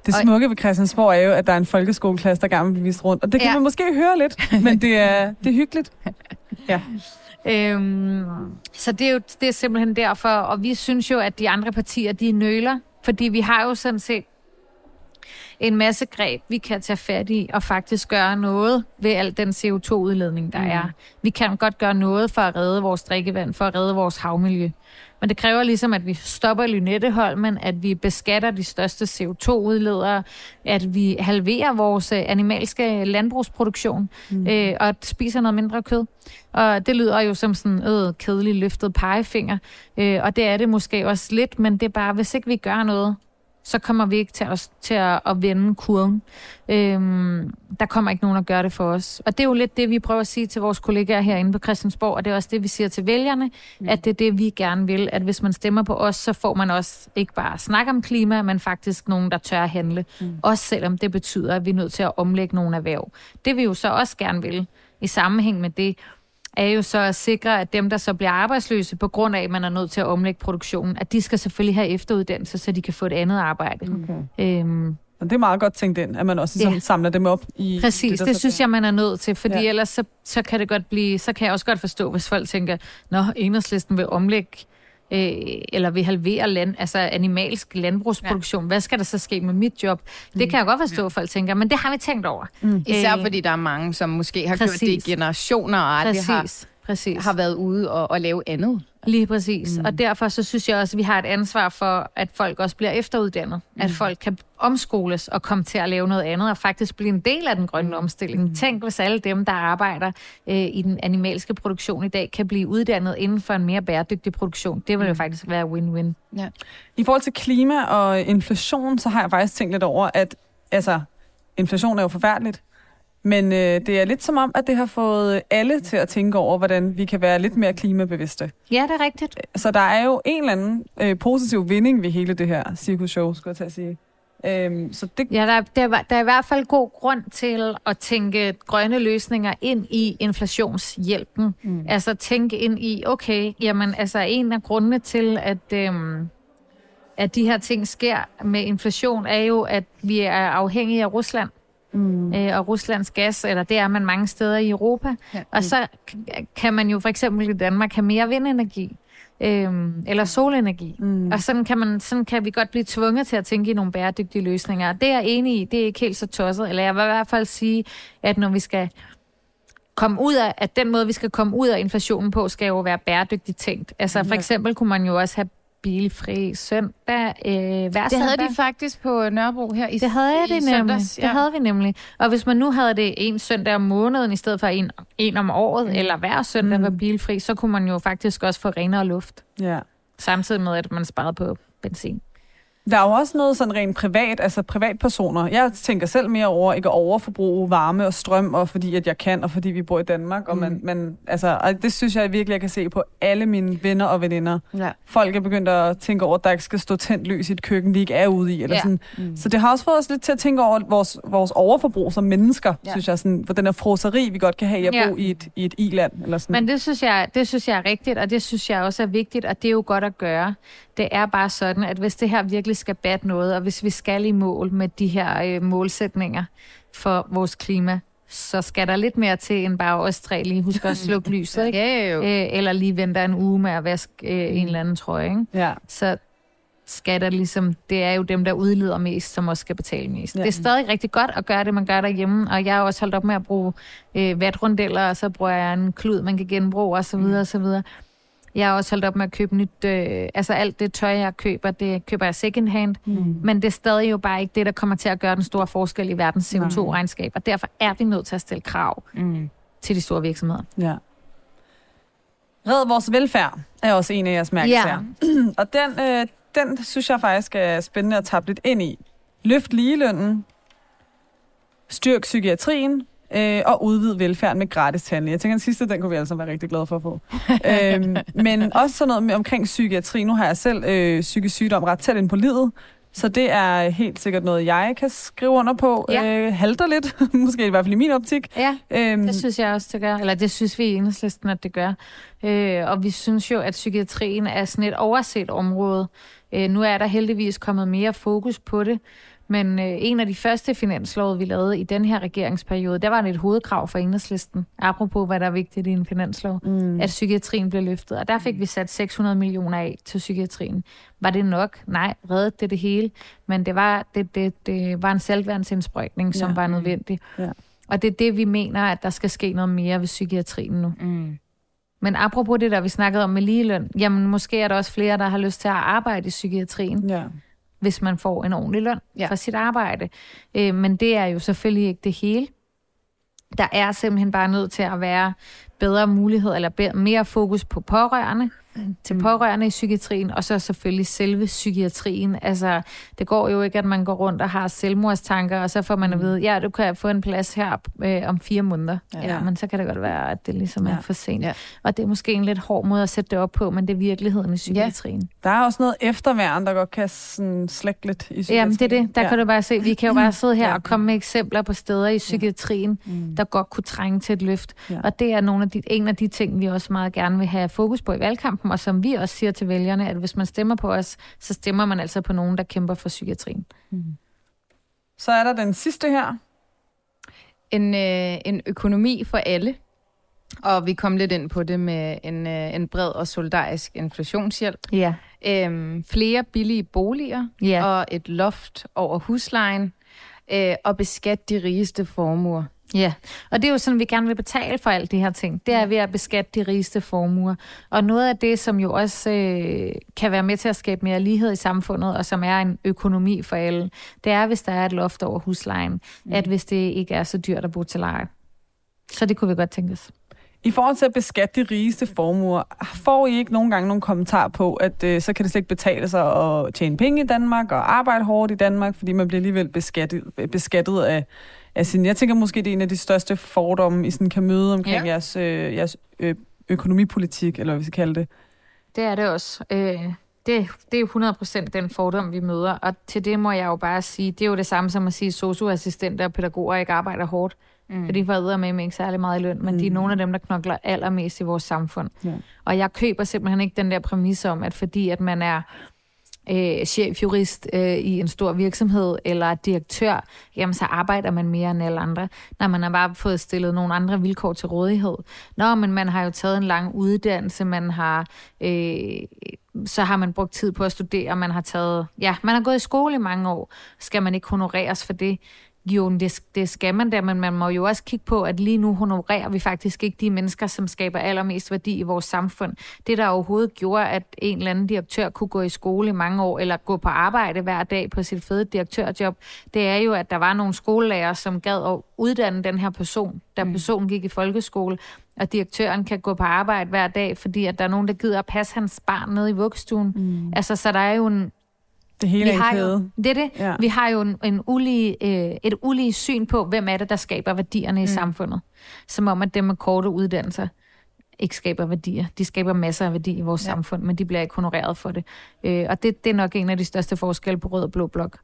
Det smukke ved Christiansborg er jo, at der er en folkeskoleklasse, der gerne vil vist rundt. Og det kan Ja. man måske høre lidt, men det er, det er hyggeligt. [laughs] Øhm, så det er jo det er simpelthen derfor, og vi synes jo, at de andre partier, de nøler, fordi vi har jo sådan set en masse greb, vi kan tage fat i og faktisk gøre noget ved al den CO2-udledning, der mm. er. Vi kan godt gøre noget for at redde vores drikkevand, for at redde vores havmiljø. Men det kræver ligesom, at vi stopper Lynetteholmen, at vi beskatter de største CO2-udledere, at vi halverer vores øh, animalske landbrugsproduktion mm. øh, og spiser noget mindre kød. Og det lyder jo som sådan en øh, kedelig løftet pegefinger, øh, og det er det måske også lidt, men det er bare, hvis ikke vi gør noget, så kommer vi ikke til at, til at, at vende kurven. Øhm, der kommer ikke nogen at gøre det for os. Og det er jo lidt det, vi prøver at sige til vores kollegaer herinde på Christiansborg, og det er også det, vi siger til vælgerne, mm. at det er det, vi gerne vil, at hvis man stemmer på os, så får man også ikke bare snak om klima, men faktisk nogen, der tør at handle. Mm. Også selvom det betyder, at vi er nødt til at omlægge nogle erhverv. Det vi jo så også gerne vil, i sammenhæng med det, er jo så at sikre, at dem, der så bliver arbejdsløse på grund af, at man er nødt til at omlægge produktionen, at de skal selvfølgelig have efteruddannelse, så de kan få et andet arbejde. Okay. Øhm, Og det er meget godt tænkt ind, at man også ligesom Ja. samler dem op i... Præcis, det, det synes jeg, man er nødt til, fordi Ja. ja. ellers så, så kan det godt blive, så kan jeg også godt forstå, hvis folk tænker, nå, enhedslisten vil omlægge øh, eller vil halvere land, altså animalsk landbrugsproduktion. Ja. Hvad skal der så ske med mit job? Det kan jeg godt forstå, at folk tænker, men det har vi tænkt over. Især Øh, fordi der er mange, som måske har præcis. gjort det i generationer og aldrig har, Præcis, præcis. har været ude og, og lave andet. Lige præcis. Mm. Og derfor så synes jeg også, at vi har et ansvar for, at folk også bliver efteruddannet. Mm. At folk kan omskoles og komme til at lave noget andet, og faktisk blive en del af den grønne mm. omstilling. Tænk, hvis alle dem, der arbejder øh, i den animalske produktion i dag, kan blive uddannet inden for en mere bæredygtig produktion. Det vil jo faktisk være win-win. I forhold til klima og inflation, så har jeg faktisk tænkt lidt over, at altså, inflation er jo forfærdeligt. Men øh, det er lidt som om, at det har fået alle til at tænke over, hvordan vi kan være lidt mere klimabevidste. Ja, det er rigtigt. Så der er jo en eller anden øh, positiv vinding ved hele det her cirkusshow, skulle jeg til at sige. Øhm, så det, Ja, der, der, der er i hvert fald god grund til at tænke grønne løsninger ind i inflationshjælpen. Mm. Altså tænke ind i, okay, jamen altså en af grundene til, at, øhm, at de her ting sker med inflation, er jo, at vi er afhængige af Rusland. Mm. Øh, og Ruslands gas, eller det er man mange steder i Europa. Ja. Og så kan man jo for eksempel i Danmark have mere vindenergi. Øhm, eller solenergi. Mm. Og sådan kan, man, sådan kan vi godt blive tvunget til at tænke i nogle bæredygtige løsninger. Det er jeg enig i, det er ikke helt så tosset. Eller jeg vil i hvert fald sige, at når vi skal komme ud af, at den måde, vi skal komme ud af inflationen på, skal jo være bæredygtigt tænkt. Altså for eksempel kunne man jo også have bilfri søndag øh, hver Det søndag. havde de faktisk på Nørrebro her i Det havde jeg i det nemlig. søndags, Det havde vi nemlig. Og hvis man nu havde det en søndag om måneden, i stedet for en, en om året, mm. eller hver søndag Mm. var bilfri, så kunne man jo faktisk også få renere luft. ja. Samtidig med, at man sparede på benzin. Der er jo også noget sådan rent privat, altså privatpersoner. Jeg tænker selv mere over ikke at overforbruge varme og strøm, og fordi at jeg kan, og fordi vi bor i Danmark. Og, man, man, altså, og det synes jeg virkelig, jeg kan se på alle mine venner og veninder. Ja. Folk er begyndt at tænke over, at der ikke skal stå tændt lys i et køkken, vi ikke er ude i. Eller Ja. sådan. Mm. Så det har også fået os lidt til at tænke over vores, vores overforbrug som mennesker, ja. synes jeg. Sådan, for den her froseri, vi godt kan have i at Ja. bo i et, i et i-land. Eller sådan. Men det synes, jeg, det synes jeg er rigtigt, og det synes jeg også er vigtigt, og det er jo godt at gøre. Det er bare sådan, at hvis det her virkelig skal batte noget, og hvis vi skal i mål med de her øh, målsætninger for vores klima, så skal der lidt mere til end bare os tre lige huske at [clears throat] slukke lyset, ikke? Ja, jo. Øh, eller lige vente en uge med at vaske øh, en eller anden trøje, ikke? ja. så skal der ligesom, det er jo dem, der udleder mest, som også skal betale mest. Ja. Det er stadig rigtig godt at gøre det, man gør derhjemme, og jeg har også holdt op med at bruge øh, vatrundeller, og så bruger jeg en klud, man kan genbruge, og så videre, og så videre. Jeg har også holdt op med at købe nyt, øh, altså alt det tøj, jeg køber, det køber jeg second hand, mm. men det er stadig jo bare ikke det, der kommer til at gøre den store forskel i verdens CO2-regnskab, og derfor er vi nødt til at stille krav Mm. til de store virksomheder. ja. Red vores velfærd er også en af jeres mærkesager. [clears throat] Og den, øh, den synes jeg faktisk er spændende at tappe lidt ind i. Løft ligelønnen, styrk psykiatrien øh, og udvid velfærden med gratis tandlæge. Jeg tænker, den sidste, den kunne vi altså være rigtig glade for at få. [laughs] øhm, men også sådan noget med, omkring psykiatri. Nu har jeg selv øh, psykisk sygdom ret tæt ind på livet, så det er helt sikkert noget, jeg kan skrive under på. Ja. Øh, halter lidt, [laughs] måske i hvert fald i min optik. Ja, Øhm, Det synes jeg også, det gør. Eller det synes vi i enhedslisten, at det gør. Øh, og vi synes jo, at psykiatrien er sådan et overset område. Øh, nu er der heldigvis kommet mere fokus på det. Men øh, en af de første finanslov, vi lavede i den her regeringsperiode, der var det et hovedkrav for enhedslisten. Apropos, hvad der er vigtigt i en finanslov. Mm. At psykiatrien blev løftet. Og der fik vi sat 600 millioner af til psykiatrien. Var det nok? Nej, reddede det det hele. Men det var, det, det, det var en selvværnsindsprøjtning, som Ja. var nødvendig. Ja. Og det er det, vi mener, at der skal ske noget mere ved psykiatrien nu. Mm. Men apropos det, der vi snakkede om med ligeløn, jamen måske er der også flere, der har lyst til at arbejde i psykiatrien, ja. Hvis man får en ordentlig løn Ja. for sit arbejde. Øh, men det er jo selvfølgelig ikke det hele. Der er simpelthen bare nødt til at være bedre mulighed, eller mere fokus på pårørende. Til pårørende i psykiatrien, og så selvfølgelig selve psykiatrien. Altså, det går jo ikke, at man går rundt og har selvmordstanker, og så får man at vide, ja, du kan få en plads her øh, om fire måneder. Ja. Ja. ja, men så kan det godt være, at det ligesom er Ja. for sent. Ja. Og det er måske en lidt hård måde at sætte det op på, men det er virkeligheden i psykiatrien. Der er også noget efterværn, der godt kan sådan slække lidt i Ja. Jamen, det er det. Der ja. ja. kan du bare se. Vi kan jo bare [clears throat] sidde her Ja. og komme med eksempler på steder i psykiatrien, Mm. der godt kunne trænge til et løft. Ja. Ja. Og det er nogle af de, en af de ting, vi også meget gerne vil have fokus på i valgkampen, og som vi også siger til vælgerne, at hvis man stemmer på os, så stemmer man altså på nogen, der kæmper for psykiatrien. Så er der den sidste her. En, øh, en økonomi for alle. Og vi kom lidt ind på det med en, øh, en bred og solidarisk inflationshjælp. Ja. Øhm, flere billige boliger Ja. og et loft over huslejen. Øh, og beskat de rigeste formuer. Ja, og det er jo sådan, vi gerne vil betale for alt de her ting. Det er ved at beskatte de rigeste formuer. Og noget af det, som jo også øh, kan være med til at skabe mere lighed i samfundet, og som er en økonomi for alle, det er, hvis der er et loft over huslejen. Mm. At hvis det ikke er så dyrt at bo til leje. Så det kunne vi godt tænke os. I forhold til at beskatte de rigeste formuer, får I ikke nogen gange nogen kommentar på, at øh, så kan det slet ikke betale sig at tjene penge i Danmark og arbejde hårdt i Danmark, fordi man bliver alligevel beskattet, beskattet af, sin... Jeg tænker måske, det er en af de største fordomme, I sådan kan møde omkring Ja. jeres, øh, jeres øh, økonomipolitik, eller hvad vi skal kalde det. Det er det også. Øh, det, det er jo 100% den fordom, vi møder. Og til det må jeg jo bare sige, det er jo det samme som at sige, at socioassistenter og pædagoger ikke arbejder hårdt. Mm. For de får med ikke særlig meget i løn, men mm. de er nogle af dem, der knokler allermest i vores samfund. Ja. Og jeg køber simpelthen ikke den der præmis om, at fordi at man er øh, chefjurist øh, i en stor virksomhed eller direktør, jamen så arbejder man mere end alle andre, når man har bare fået stillet nogle andre vilkår til rådighed. Nå, men man har jo taget en lang uddannelse, man har, øh, så har man brugt tid på at studere, man har taget, ja, man har gået i skole i mange år, skal man ikke honoreres for det? Jo, det, det skal man da, men man må jo også kigge på, at lige nu honorerer vi faktisk ikke de mennesker, som skaber allermest værdi i vores samfund. Det, der overhovedet gjorde, at en eller anden direktør kunne gå i skole i mange år, eller gå på arbejde hver dag på sit fede direktørjob, det er jo, at der var nogle skolelærer, som gad at uddanne den her person, da mm. personen gik i folkeskole, og direktøren kan gå på arbejde hver dag, fordi at der er nogen, der gider at passe hans barn nede i vuggestuen. Mm. Altså, så der er jo en, Det hele er en har jo, det er det. Ja. Ja. Vi har jo en, en ulige, øh, et ulige syn på, hvem er det, der skaber værdierne i mm. samfundet. Som om, at dem med korte uddannelser ikke skaber værdier. De skaber masser af værdi i vores ja. samfund, men de bliver ikke honoreret for det. Øh, og det, det er nok en af de største forskelle på rød og blå blok.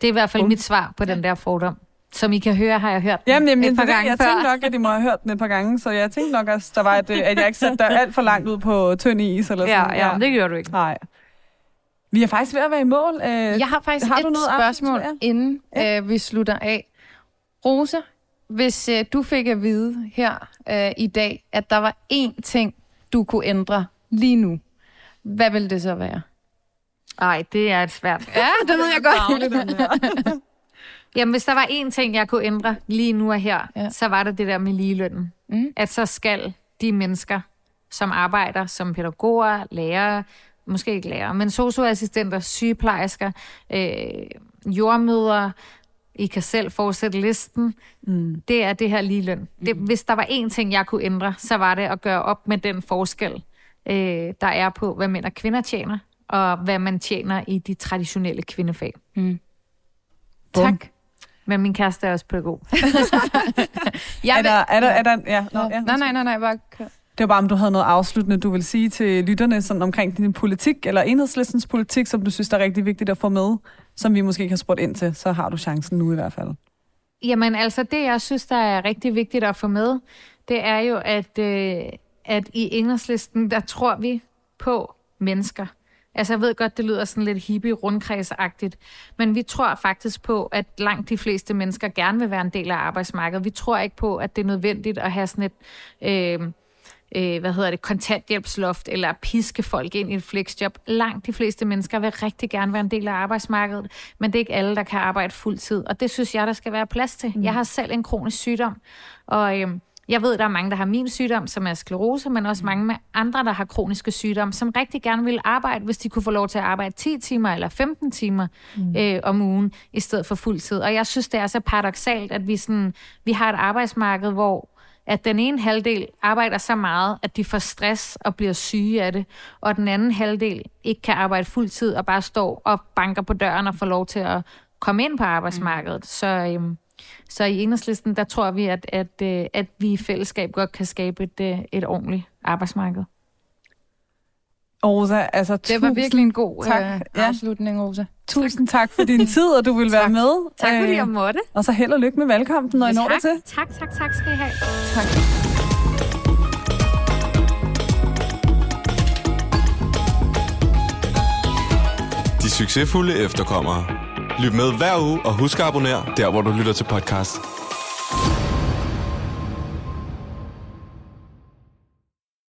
Det er i hvert fald Bum. mit svar på den der fordom. Som I kan høre, har jeg hørt den Jamen, jamen et par er det, gange jeg før. tænkte nok, at I må have hørt den et par gange, så jeg tænkte nok også, der var et, øh, at jeg ikke satte dig alt for langt ud på tynd is. Eller Ja, sådan. ja, men det gjorde du ikke. Nej. Vi er faktisk ved at være i mål. Øh, Jeg har faktisk har har du et noget spørgsmål, afslutning? inden øh, vi slutter af. Rosa, hvis øh, du fik at vide her øh, i dag, at der var én ting, du kunne ændre lige nu, hvad ville det så være? Nej, det er et svært. Ja, det ved jeg godt. [laughs] Jamen, hvis der var én ting, jeg kunne ændre lige nu og her, Ja. ja. så var det det der med ligelønnen. Mm. At så skal de mennesker, som arbejder som pædagoger, lærere, måske ikke lærere, men socioassistenter, sygeplejersker, øh, jordmødre, I kan selv fortsætte listen. Mm. Det er det her ligeløn. Det, hvis der var én ting, jeg kunne ændre, så var det at gøre op med den forskel, øh, der er på, hvad mænd og kvinder tjener, og hvad man tjener i de traditionelle kvindefag. Mm. Bum. Tak. Men min kæreste er også pædagog. [laughs] Jeg Er der, er der, er der, ja, Nå, ja. Nej, nej, nej, nej, bare kør. Det var bare, om du havde noget afsluttende, du vil sige til lytterne sådan omkring din politik, eller enhedslistens politik, som du synes, er rigtig vigtigt at få med, som vi måske ikke har spurgt ind til, så har du chancen nu i hvert fald. Jamen altså, det jeg synes, der er rigtig vigtigt at få med, det er jo, at, øh, at i enhedslisten, der tror vi på mennesker. Altså, jeg ved godt, det lyder sådan lidt hippie rundkredsagtigt, men vi tror faktisk på, at langt de fleste mennesker gerne vil være en del af arbejdsmarkedet. Vi tror ikke på, at det er nødvendigt at have sådan et... Øh, øh, hvad hedder det, kontanthjælpsloft, eller piske folk ind i et flexjob. Langt de fleste mennesker vil rigtig gerne være en del af arbejdsmarkedet, men det er ikke alle, der kan arbejde fuld tid, og det synes jeg, der skal være plads til. Mm. Jeg har selv en kronisk sygdom, og øh, jeg ved, der er mange, der har min sygdom, som er sklerose, men også mange med andre, der har kroniske sygdomme, som rigtig gerne vil arbejde, hvis de kunne få lov til at arbejde 10 timer eller 15 timer mm. øh, om ugen, i stedet for fuld tid. Og jeg synes, det er så paradoxalt, at vi, sådan, vi har et arbejdsmarked, hvor at den ene halvdel arbejder så meget, at de får stress og bliver syge af det, og den anden halvdel ikke kan arbejde fuld tid og bare står og banker på døren og får lov til at komme ind på arbejdsmarkedet. Mm. Så, øhm, så i enhedslisten, der tror vi, at, at, øh, at vi i fællesskab godt kan skabe et, øh, et ordentligt arbejdsmarked. Rosa, altså Det var virkelig en god tak. øh, Ja. afslutning, Rosa. tusind tak for din [laughs] tid, og du vil være med. Tak fordi Øh, jeg måtte. Og så held og lykke med valgkampen, når I når tak, til. tak, tak, tak skal I have. Tak. De succesfulde efterkommere. Lyt med hver uge og husk at abonnere der, hvor du lytter til podcast.